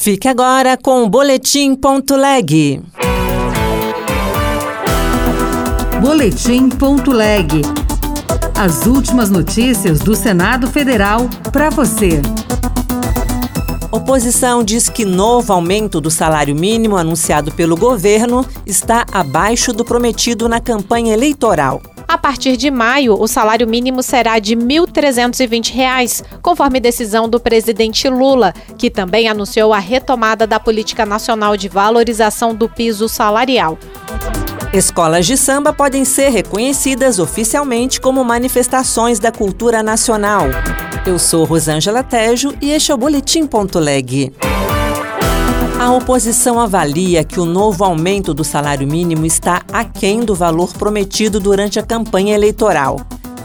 Fique agora com o Boletim Ponto Leg. Boletim Ponto Leg. As últimas notícias do Senado Federal para você. Oposição diz que novo aumento do salário mínimo anunciado pelo governo está abaixo do prometido na campanha eleitoral. A partir de maio, o salário mínimo será de R$ 1.320, conforme decisão do presidente Lula, que também anunciou a retomada da política nacional de valorização do piso salarial. Escolas de samba podem ser reconhecidas oficialmente como manifestações da cultura nacional. Eu sou Rosângela Tejo e este é o Boletim Ponto Leg. A oposição avalia que o novo aumento do salário mínimo está aquém do valor prometido durante a campanha eleitoral.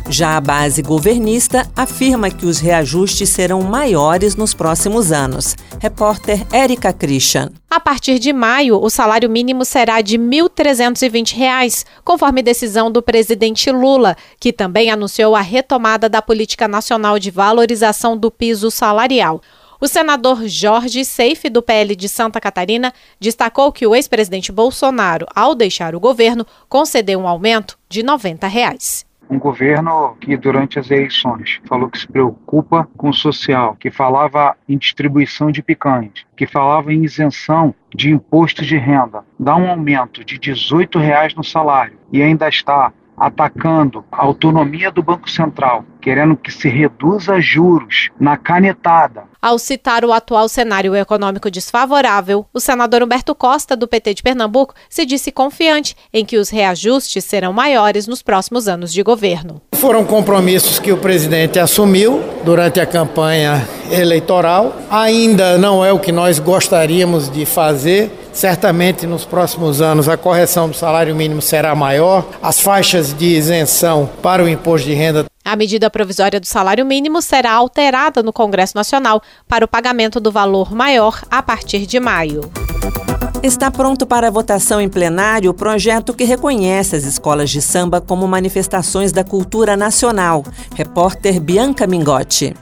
Já a base governista afirma que os reajustes serão maiores nos próximos anos. Repórter Érica Christian. A partir de maio, o salário mínimo será de R$ 1.320, conforme decisão do presidente Lula, que também anunciou a retomada da política nacional de valorização do piso salarial. O senador Jorge Seife, do PL de Santa Catarina, destacou que o ex-presidente Bolsonaro, ao deixar o governo, concedeu um aumento de R$ 90. Reais um governo que durante as eleições falou que se preocupa com o social, que falava em distribuição de picanhas, que falava em isenção de imposto de renda, dá um aumento de 18 reais no salário e ainda está atacando a autonomia do Banco Central, querendo que se reduza juros na canetada. Ao citar o atual cenário econômico desfavorável, o senador Humberto Costa, do PT de Pernambuco, se disse confiante em que os reajustes serão maiores nos próximos anos de governo. Foram compromissos que o presidente assumiu durante a campanha eleitoral. Ainda não é o que nós gostaríamos de fazer, Certamente nos próximos anos a correção do salário mínimo será maior, as faixas de isenção para o imposto de renda. A medida provisória do salário mínimo será alterada no Congresso Nacional para o pagamento do valor maior a partir de maio. Está pronto para votação em plenário o projeto que reconhece as escolas de samba como manifestações da cultura nacional. Repórter Bianca Mingotti.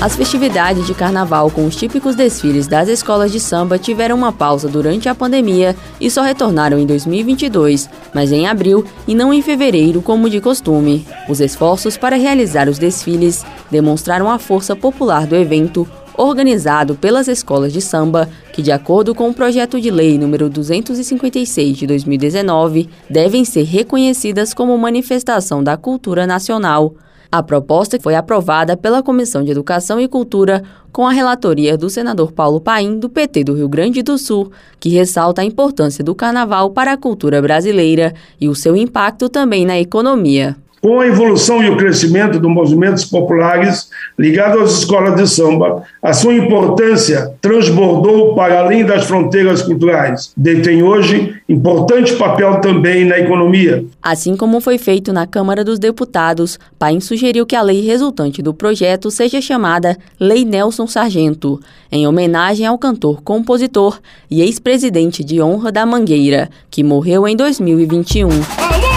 As festividades de carnaval com os típicos desfiles das escolas de samba tiveram uma pausa durante a pandemia e só retornaram em 2022, mas em abril e não em fevereiro, como de costume. Os esforços para realizar os desfiles demonstraram a força popular do evento, organizado pelas escolas de samba, que, de acordo com o projeto de lei número 256 de 2019, devem ser reconhecidas como manifestação da cultura nacional. A proposta foi aprovada pela Comissão de Educação e Cultura com a relatoria do senador Paulo Paim, do PT do Rio Grande do Sul, que ressalta a importância do carnaval para a cultura brasileira e o seu impacto também na economia. Com a evolução e o crescimento dos movimentos populares ligados às escolas de samba, a sua importância transbordou para além das fronteiras culturais. Detém hoje importante papel também na economia. Assim como foi feito na Câmara dos Deputados, Paim sugeriu que a lei resultante do projeto seja chamada Lei Nelson Sargento, em homenagem ao cantor, compositor e ex-presidente de honra da Mangueira, que morreu em 2021.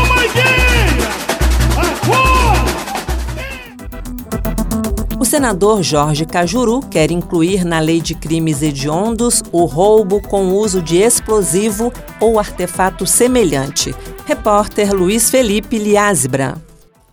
Senador Jorge Cajuru quer incluir na lei de crimes hediondos o roubo com uso de explosivo ou artefato semelhante. Repórter Luiz Felipe Liasbra.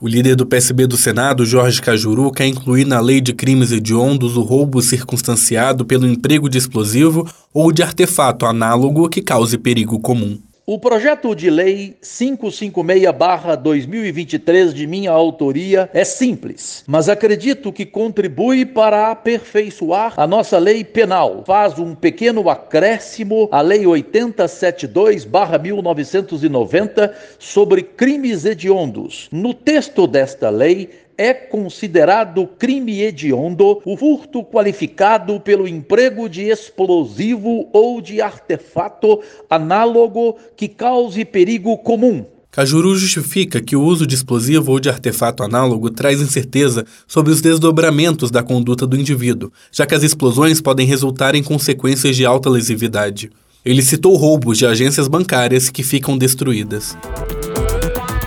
O líder do PSB do Senado, Jorge Cajuru, quer incluir na lei de crimes hediondos o roubo circunstanciado pelo emprego de explosivo ou de artefato análogo que cause perigo comum. O projeto de lei 556-2023 de minha autoria é simples, mas acredito que contribui para aperfeiçoar a nossa lei penal. Faz um pequeno acréscimo à lei 8072-1990 sobre crimes hediondos. No texto desta lei é considerado crime hediondo o furto qualificado pelo emprego de explosivo ou de artefato análogo que cause perigo comum. Cajuru justifica que o uso de explosivo ou de artefato análogo traz incerteza sobre os desdobramentos da conduta do indivíduo, já que as explosões podem resultar em consequências de alta lesividade. Ele citou roubos de agências bancárias que ficam destruídas.